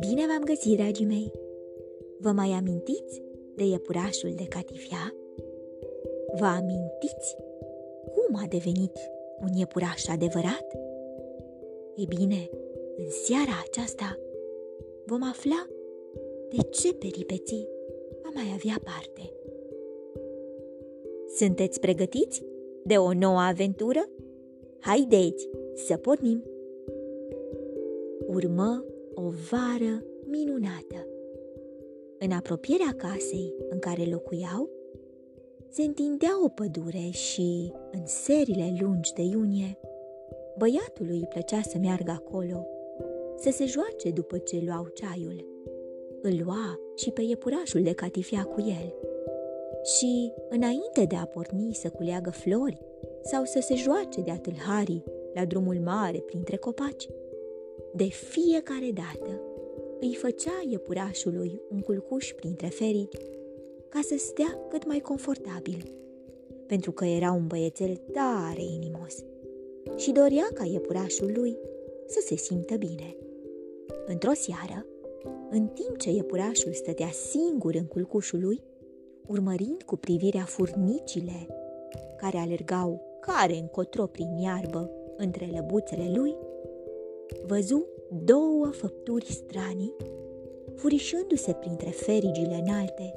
Bine v-am găsit, dragii mei! Vă mai amintiți de iepurașul de catifia? Vă amintiți cum a devenit un iepuraș adevărat? Ei bine, în seara aceasta vom afla de ce peripeții va mai avea parte. Sunteți pregătiți de o nouă aventură? Haideți să pornim! Urmă o vară minunată. În apropierea casei în care locuiau, se întindea o pădure și, în serile lungi de iunie, băiatului îi plăcea să meargă acolo, să se joace după ce luau ceaiul. Îl lua și pe iepurașul de catifia cu el. Și, înainte de a porni să culeagă flori sau să se joace de atâlharii la drumul mare printre copaci, de fiecare dată îi făcea iepurașului un culcuș printre ferici ca să stea cât mai confortabil, pentru că era un băiețel tare inimos și dorea ca iepurașul lui să se simtă bine. Într-o seară, în timp ce iepurașul stătea singur în culcușul lui, urmărind cu privirea furnicile care alergau care încotro prin iarbă între lăbuțele lui, văzu două făpturi stranii furișându-se printre ferigile înalte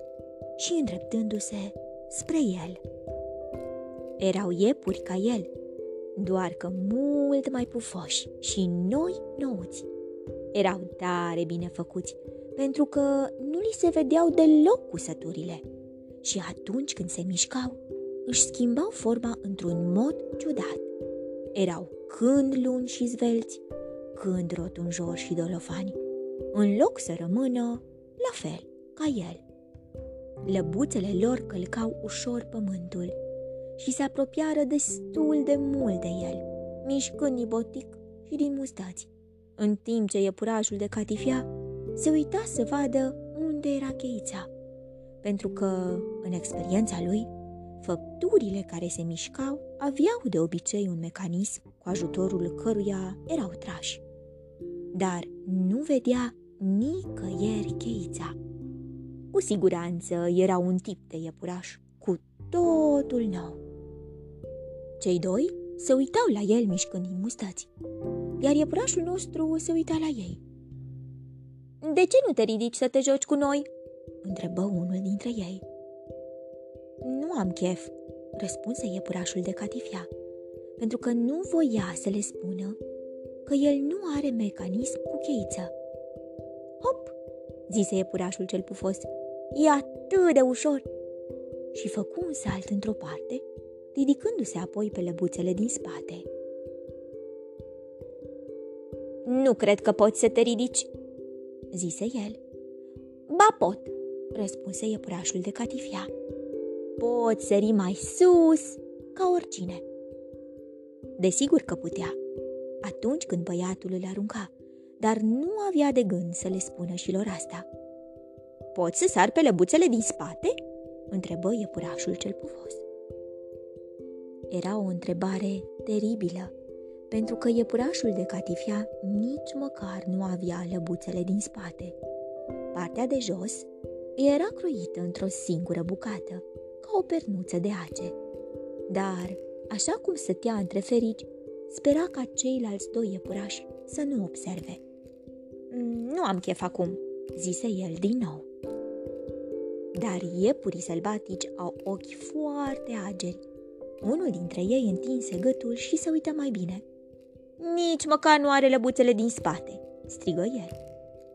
și îndreptându-se spre el. Erau iepuri ca el, doar că mult mai pufoși și noi nouți. Erau tare bine făcuți, pentru că nu li se vedeau deloc cusăturile și atunci când se mișcau, își schimbau forma într-un mod ciudat. Erau când luni și zvelți, când rotunjori și dolofani, în loc să rămână la fel ca el. Lăbuțele lor călcau ușor pământul și se apropiară destul de mult de el, mișcând nibotic și din mustați, în timp ce iepurașul de catifia se uita să vadă unde era cheița, pentru că, în experiența lui, făpturile care se mișcau aveau de obicei un mecanism cu ajutorul căruia erau trași. Dar nu vedea nicăieri cheița. Cu siguranță era un tip de iepuraș cu totul nou. Cei doi se uitau la el mișcând din mustăți, iar iepurașul nostru se uita la ei. De ce nu te ridici să te joci cu noi?" întrebă unul dintre ei. Nu am chef," răspunse iepurașul de catifia, pentru că nu voia să le spună că el nu are mecanism cu cheiță. Hop, zise iepurașul cel pufos, e atât de ușor. Și făcu un salt într-o parte, ridicându-se apoi pe lăbuțele din spate. Nu cred că poți să te ridici, zise el. Ba pot, răspunse iepurașul de catifia. Poți sări mai sus ca oricine. Desigur că putea, atunci când băiatul îl arunca, dar nu avea de gând să le spună și lor asta. Poți să sar pe lăbuțele din spate?" întrebă iepurașul cel pufos. Era o întrebare teribilă, pentru că iepurașul de catifia nici măcar nu avea lăbuțele din spate. Partea de jos era croită într-o singură bucată, ca o pernuță de ace. Dar, așa cum stătea între ferici, spera ca ceilalți doi iepurași să nu observe. Mm, nu am chef acum, zise el din nou. Dar iepurii sălbatici au ochi foarte ageri. Unul dintre ei întinse gâtul și se uită mai bine. Nici măcar nu are lăbuțele din spate, strigă el.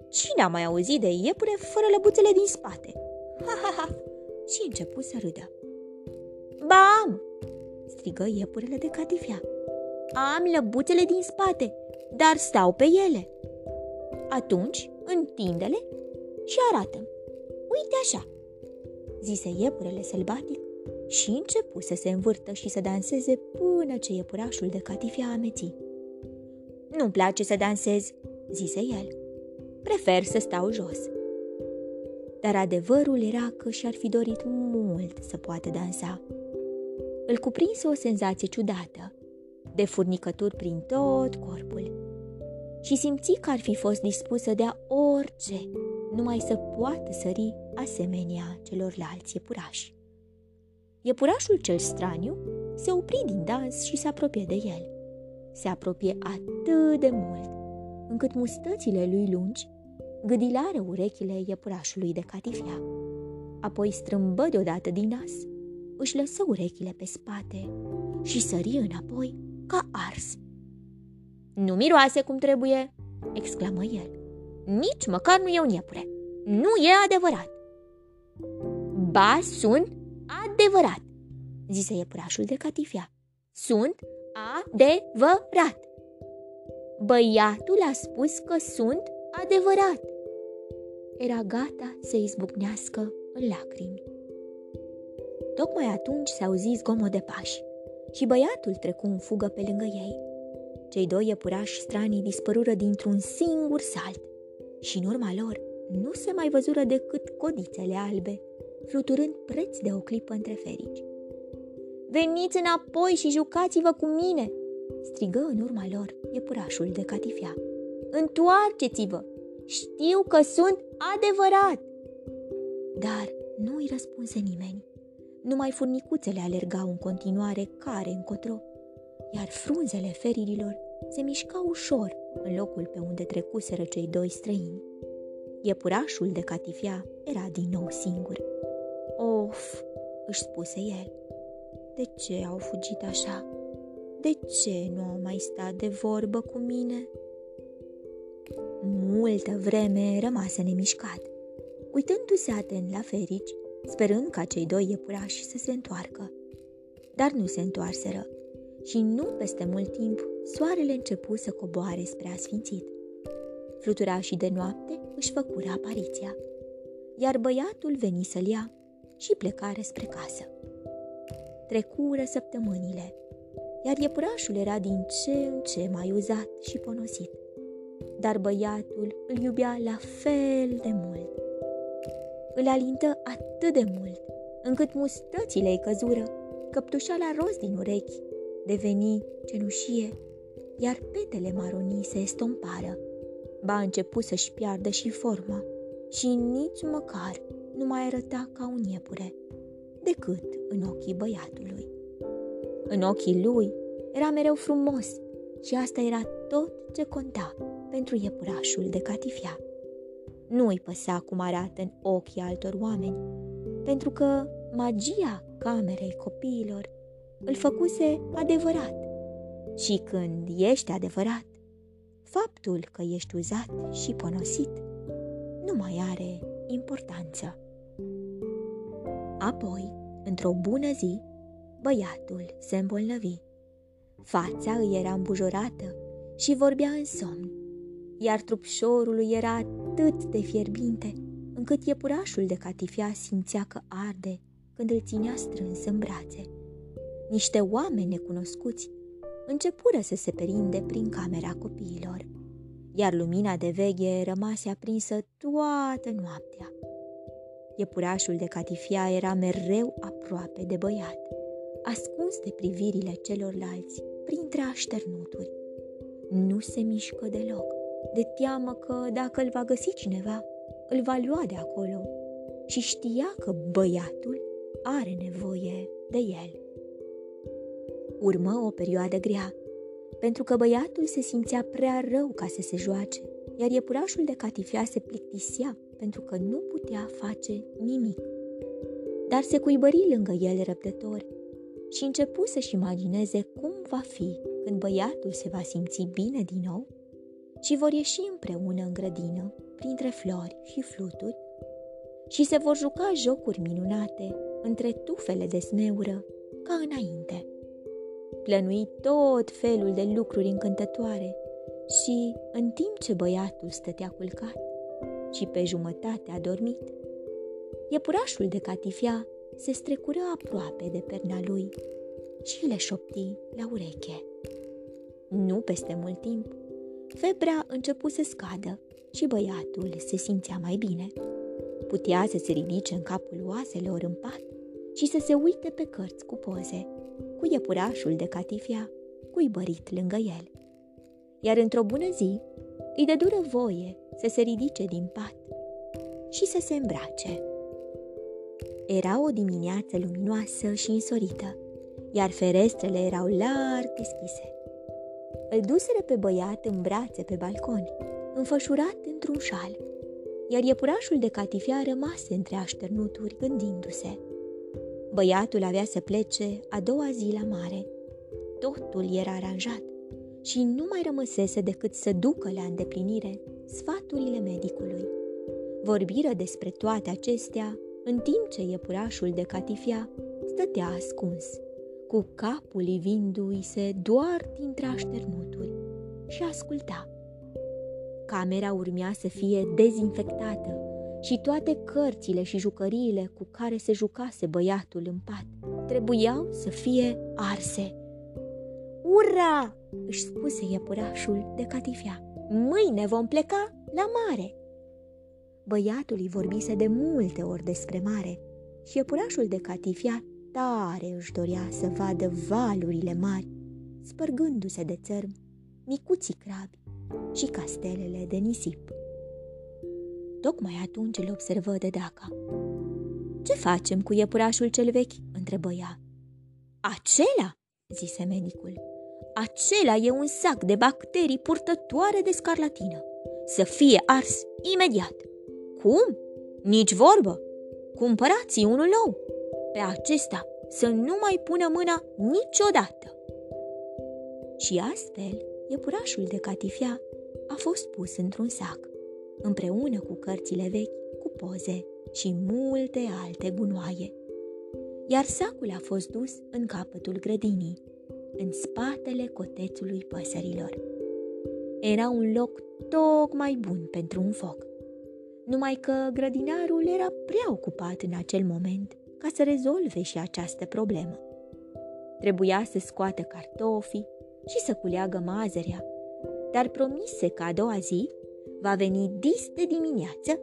Cine a mai auzit de iepure fără lăbuțele din spate? Ha, ha, ha! Și începu să râdă. Bam! strigă iepurele de catifia. Am lăbuțele din spate, dar stau pe ele. Atunci, întinde-le și arată Uite așa, zise iepurele sălbatic și începu să se învârtă și să danseze până ce iepurașul de catifia ameți. Nu-mi place să dansez, zise el. Prefer să stau jos. Dar adevărul era că și-ar fi dorit mult să poată dansa. Îl cuprinse o senzație ciudată de furnicături prin tot corpul și simți că ar fi fost dispusă să dea orice, numai să poată sări asemenea celorlalți iepurași. Iepurașul cel straniu se opri din dans și se apropie de el. Se apropie atât de mult, încât mustățile lui lungi gâdilară urechile iepurașului de catifia. Apoi strâmbă deodată din nas, își lăsă urechile pe spate și sări înapoi ca ars. Nu miroase cum trebuie!" exclamă el. Nici măcar nu e un iepure. Nu e adevărat!" Ba, sunt adevărat!" zise iepurașul de catifia. Sunt adevărat! Băiatul a spus că sunt adevărat! Era gata să izbucnească în lacrimi. Tocmai atunci se auzi zgomot de pași și băiatul trecu în fugă pe lângă ei. Cei doi iepurași stranii dispărură dintr-un singur salt și în urma lor nu se mai văzură decât codițele albe, fluturând preț de o clipă între ferici. Veniți înapoi și jucați-vă cu mine!" strigă în urma lor iepurașul de catifia. Întoarceți-vă! Știu că sunt adevărat! Dar nu îi răspunse nimeni. Numai furnicuțele alergau în continuare care încotro, iar frunzele feririlor se mișcau ușor în locul pe unde trecuseră cei doi străini. Iepurașul de catifia era din nou singur. Of, își spuse el, de ce au fugit așa? De ce nu au mai stat de vorbă cu mine? Multă vreme rămase nemișcat, uitându-se atent la ferici, sperând ca cei doi iepurași să se întoarcă. Dar nu se întoarseră și nu peste mult timp soarele începu să coboare spre asfințit. Fluturașii de noapte își făcură apariția, iar băiatul veni să-l ia și plecare spre casă. Trecură săptămânile, iar iepurașul era din ce în ce mai uzat și ponosit. Dar băiatul îl iubea la fel de mult. Îl alintă atât de mult, încât mustățile îi căzură, căptușala roz din urechi deveni cenușie, iar petele maronii se estompară. Ba a început să-și piardă și forma și nici măcar nu mai arăta ca un iepure decât în ochii băiatului. În ochii lui era mereu frumos și asta era tot ce conta pentru iepurașul de catifia. Nu îi păsa cum arată în ochii altor oameni, pentru că magia camerei copiilor îl făcuse adevărat. Și când ești adevărat, faptul că ești uzat și ponosit nu mai are importanță. Apoi, într-o bună zi, băiatul se îmbolnăvi. Fața îi era îmbujorată și vorbea în somn, iar trupșorul era atât de fierbinte, încât iepurașul de catifia simțea că arde când îl ținea strâns în brațe. Niște oameni necunoscuți începură să se perinde prin camera copiilor, iar lumina de veghe rămase aprinsă toată noaptea. Iepurașul de catifia era mereu aproape de băiat, ascuns de privirile celorlalți printre așternuturi. Nu se mișcă deloc, de teamă că dacă îl va găsi cineva, îl va lua de acolo și știa că băiatul are nevoie de el. Urmă o perioadă grea, pentru că băiatul se simțea prea rău ca să se joace, iar iepurașul de catifia se plictisea pentru că nu putea face nimic. Dar se cuibări lângă el răbdător și începu să-și imagineze cum va fi când băiatul se va simți bine din nou și vor ieși împreună în grădină, printre flori și fluturi, și se vor juca jocuri minunate între tufele de smeură ca înainte. Plănui tot felul de lucruri încântătoare și, în timp ce băiatul stătea culcat, ci pe jumătate adormit. Iepurașul de catifia se strecură aproape de perna lui și le șopti la ureche. Nu peste mult timp, febra începu să scadă și băiatul se simțea mai bine. Putea să se ridice în capul oaselor în pat și să se uite pe cărți cu poze. Cu iepurașul de catifia cuibărit lângă el. Iar într-o bună zi, îi dădură voie să se ridice din pat și să se îmbrace. Era o dimineață luminoasă și însorită, iar ferestrele erau larg deschise. Îl duseră pe băiat în brațe pe balcon, înfășurat într-un șal, iar iepurașul de catifea rămase între așternuturi gândindu-se. Băiatul avea să plece a doua zi la mare. Totul era aranjat și nu mai rămăsese decât să ducă la îndeplinire sfaturile medicului. Vorbiră despre toate acestea în timp ce iepurașul de catifia stătea ascuns, cu capul livindu-i se doar dintre așternuturi și asculta. Camera urmea să fie dezinfectată și toate cărțile și jucăriile cu care se jucase băiatul în pat trebuiau să fie arse. Ura! își spuse iepurașul de catifia. Mâine vom pleca la mare. Băiatul îi vorbise de multe ori despre mare și iepurașul de catifia tare își dorea să vadă valurile mari, spărgându-se de țărm, micuții crabi și castelele de nisip. Tocmai atunci îl observă de Daca. Ce facem cu iepurașul cel vechi?" întrebă ea. Acela?" zise medicul. Acela e un sac de bacterii purtătoare de scarlatină. Să fie ars imediat. Cum? Nici vorbă. Cumpărați unul nou. Pe acesta să nu mai pună mâna niciodată. Și astfel, iepurașul de catifia a fost pus într-un sac, împreună cu cărțile vechi, cu poze și multe alte gunoaie. Iar sacul a fost dus în capătul grădinii, în spatele cotețului păsărilor. Era un loc tocmai bun pentru un foc, numai că grădinarul era prea ocupat în acel moment ca să rezolve și această problemă. Trebuia să scoată cartofii și să culeagă mazerea, dar promise că a doua zi va veni dis de dimineață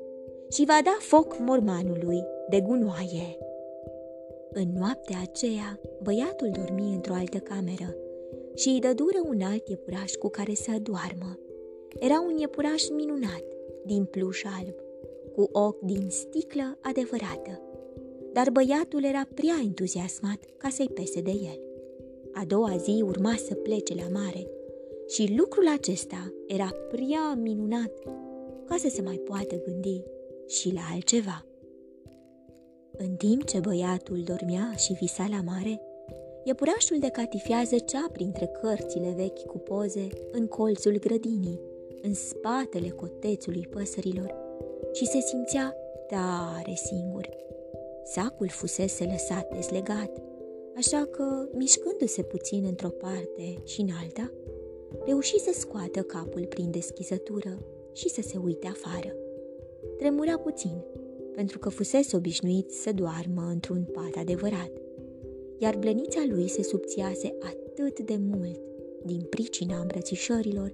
și va da foc mormanului de gunoaie. În noaptea aceea, băiatul dormi într-o altă cameră și îi dădură un alt iepuraș cu care să doarmă. Era un iepuraș minunat, din pluș alb, cu ochi din sticlă adevărată. Dar băiatul era prea entuziasmat ca să-i pese de el. A doua zi urma să plece la mare și lucrul acesta era prea minunat ca să se mai poată gândi și la altceva. În timp ce băiatul dormea și visa la mare, iepurașul de catifea zăcea printre cărțile vechi cu poze în colțul grădinii, în spatele cotețului păsărilor și se simțea tare singur. Sacul fusese lăsat dezlegat, așa că, mișcându-se puțin într-o parte și în alta, reuși să scoată capul prin deschizătură și să se uite afară. Tremura puțin, pentru că fusese obișnuit să doarmă într-un pat adevărat, iar blănița lui se subțiase atât de mult din pricina îmbrățișărilor,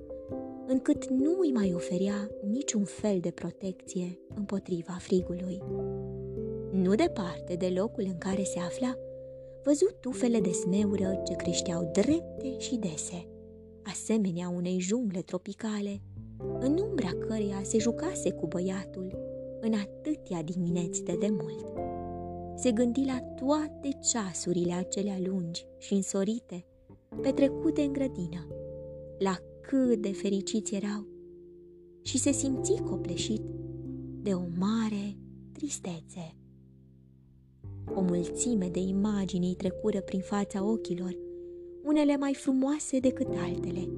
încât nu îi mai oferea niciun fel de protecție împotriva frigului. Nu departe de locul în care se afla, văzut tufele de smeură ce creșteau drepte și dese, asemenea unei jungle tropicale, în umbra căreia se jucase cu băiatul în atâtea dimineți de demult. Se gândi la toate ceasurile acelea lungi și însorite, petrecute în grădină, la cât de fericiți erau și se simți copleșit de o mare tristețe. O mulțime de imagini îi trecură prin fața ochilor, unele mai frumoase decât altele.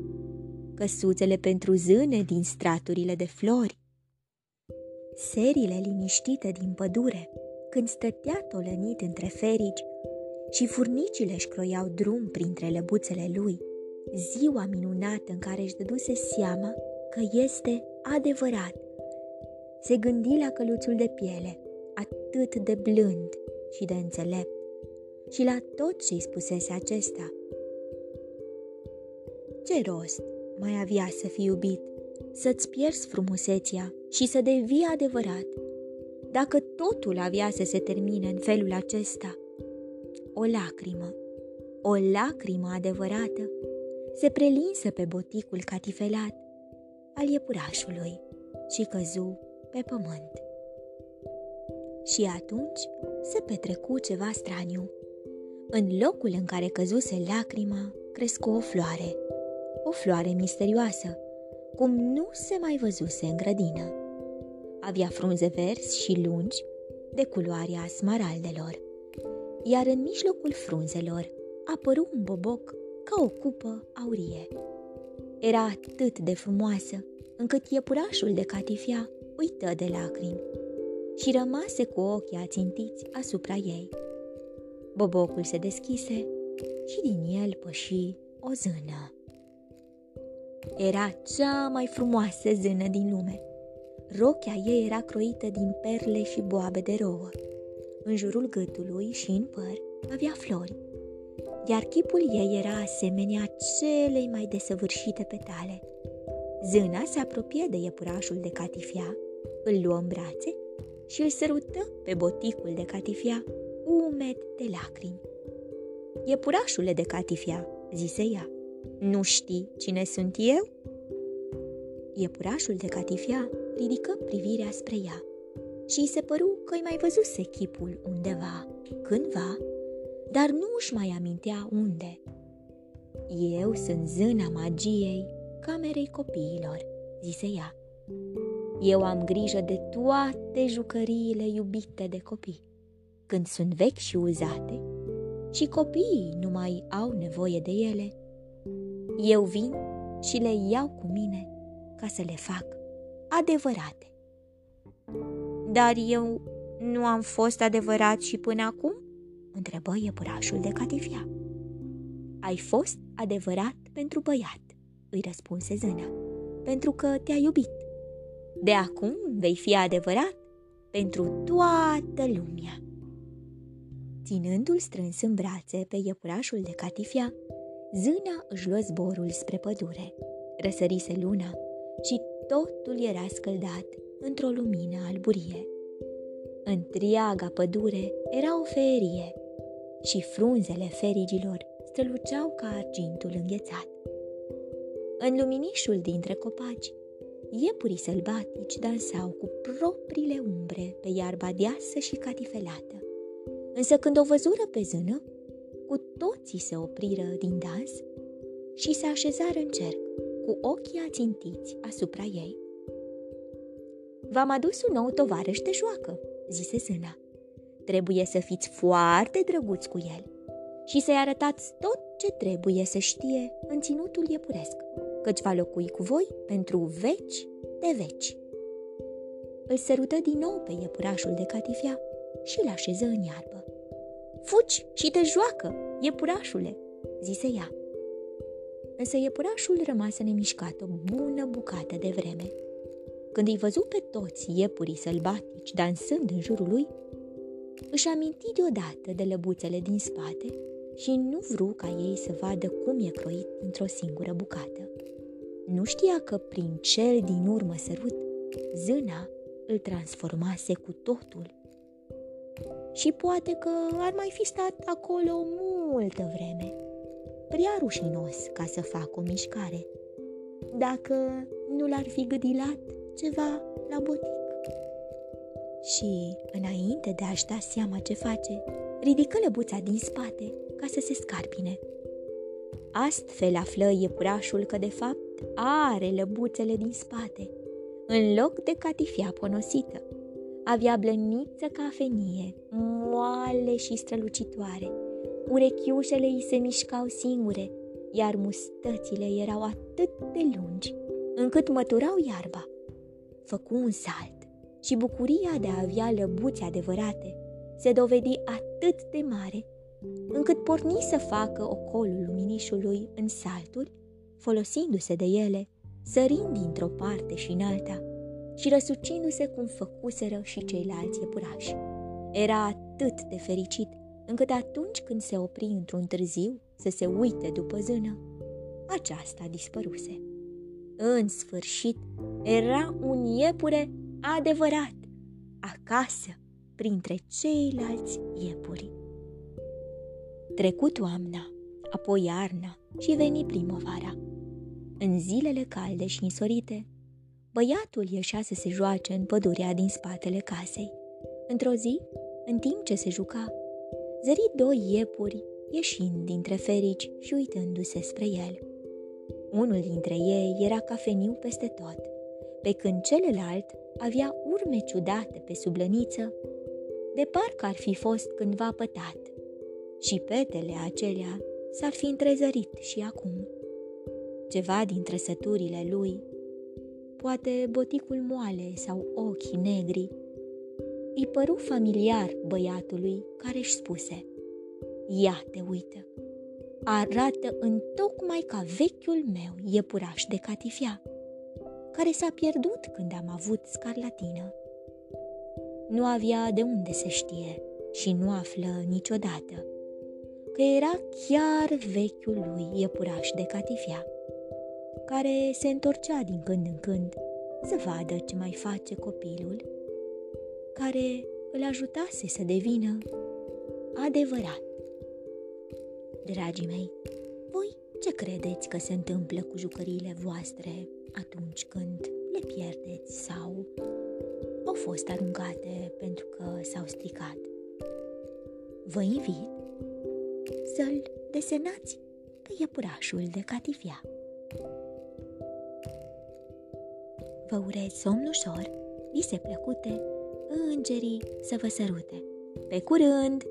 Căsuțele pentru zâne din straturile de flori, serile liniștite din pădure, când stătea tolănit între ferici și furnicile își croiau drum printre lăbuțele lui, ziua minunată în care își dăduse seama că este adevărat. Se gândi la căluțul de piele, atât de blând și de înțelept, și la tot ce îi spusese acesta. Ce rost mai avea să fi iubit, să-ți pierzi frumusețea și să devii adevărat. Dacă totul avea să se termine în felul acesta, o lacrimă, o lacrimă adevărată, se prelinsă pe boticul catifelat al iepurașului și căzu pe pământ. Și atunci se petrecu ceva straniu. În locul în care căzuse lacrima, crescu o floare, o floare misterioasă, cum nu se mai văzuse în grădină. Avea frunze verzi și lungi, de culoarea smaraldelor, iar în mijlocul frunzelor apăru un boboc ca o cupă aurie. Era atât de frumoasă, încât iepurașul de catifia uită de lacrimi și rămase cu ochii ațintiți asupra ei. Bobocul se deschise și din el păși o zână. Era cea mai frumoasă zână din lume. Rochea ei era croită din perle și boabe de rouă. În jurul gâtului și în păr avea flori, iar chipul ei era asemenea celei mai desăvârșite petale. Zâna se apropie de iepurașul de catifia, îl luă în brațe și îl sărută pe boticul de catifia, umed de lacrimi. Iepurașule de catifia, zise ea, nu știi cine sunt eu? Iepurașul de catifia ridică privirea spre ea și îi se păru că îi mai văzuse chipul undeva, cândva, dar nu își mai amintea unde. Eu sunt zâna magiei camerei copiilor, zise ea. Eu am grijă de toate jucăriile iubite de copii. Când sunt vechi și uzate și copiii nu mai au nevoie de ele, eu vin și le iau cu mine ca să le fac adevărate. Dar eu nu am fost adevărat și până acum? întrebă iepurașul de catifia. Ai fost adevărat pentru băiat, îi răspunse zâna, pentru că te-a iubit. De acum vei fi adevărat pentru toată lumea. Ținându-l strâns în brațe pe iepurașul de catifia, zâna își luă zborul spre pădure. Răsărise luna și totul era scăldat într-o lumină alburie. Întreaga pădure era o ferie și frunzele ferigilor străluceau ca argintul înghețat. În luminișul dintre copaci, iepurii sălbatici dansau cu propriile umbre pe iarba deasă și catifelată. Însă când o văzură pe zână, cu toții se opriră din dans și se așezară în cerc, cu ochii ațintiți asupra ei. V-am adus un nou tovarăș de joacă, zise zâna. Trebuie să fiți foarte drăguți cu el și să-i arătați tot ce trebuie să știe în ținutul iepuresc, căci va locui cu voi pentru veci de veci. Îl sărută din nou pe iepurașul de catifia și îl așeză în iarbă. Fugi și te joacă, iepurașule, zise ea. Însă iepurașul rămase nemișcat o bună bucată de vreme. Când îi văzu pe toți iepurii sălbatici dansând în jurul lui, își aminti deodată de lăbuțele din spate și nu vru ca ei să vadă cum e croit într-o singură bucată. Nu știa că prin cel din urmă sărut, zâna îl transformase cu totul. Și poate că ar mai fi stat acolo multă vreme, prea rușinos ca să facă o mișcare, dacă nu l-ar fi gâdilat ceva la botic. Și, înainte de a-și da seama ce face, ridică lăbuța din spate ca să se scarpine. Astfel află iepurașul că de fapt are lăbuțele din spate, în loc de catifia ponosită. Avea blăniță ca fenie, moale și strălucitoare. Urechiușele îi se mișcau singure, iar mustățile erau atât de lungi, încât măturau iarba. Făcu un salt și bucuria de a avea lăbuți adevărate se dovedi atât de mare, încât porni să facă ocolul luminișului în salturi, folosindu-se de ele, sărind dintr-o parte și în alta și răsucindu-se cum făcuseră și ceilalți iepurași. Era atât de fericit, încât atunci când se opri într-un târziu să se uite după zână, aceasta dispăruse. În sfârșit, era un iepure adevărat, acasă, printre ceilalți iepuri. Trecut toamna, apoi iarna, și veni primăvara. În zilele calde și însorite, băiatul ieșea să se joace în pădurea din spatele casei. Într-o zi, în timp ce se juca, zări doi iepuri ieșind dintre ferici și uitându-se spre el. Unul dintre ei era cafeniu peste tot, pe când celălalt avea urme ciudate pe sublăniță, de parcă ar fi fost cândva pătat, și petele acelea s-ar fi întrezărit și acum. Ceva din trăsăturile lui, poate boticul moale sau ochii negri, îi păru familiar băiatului care își spuse Ia te uită! Arată în tocmai ca vechiul meu iepuraș de catifia, care s-a pierdut când am avut scarlatină. Nu avea de unde se știe și nu află niciodată că era chiar vechiul lui iepuraș de catifia, care se întorcea din când în când să vadă ce mai face copilul, care îl ajutase să devină adevărat. Dragii mei, voi ce credeți că se întâmplă cu jucăriile voastre atunci când le pierdeți sau au fost aruncate pentru că s-au stricat? Vă invit să-l desenați pe iepurașul de catifia. Vă urez somn ușor, vise plăcute, îngerii să vă sărute. Pe curând!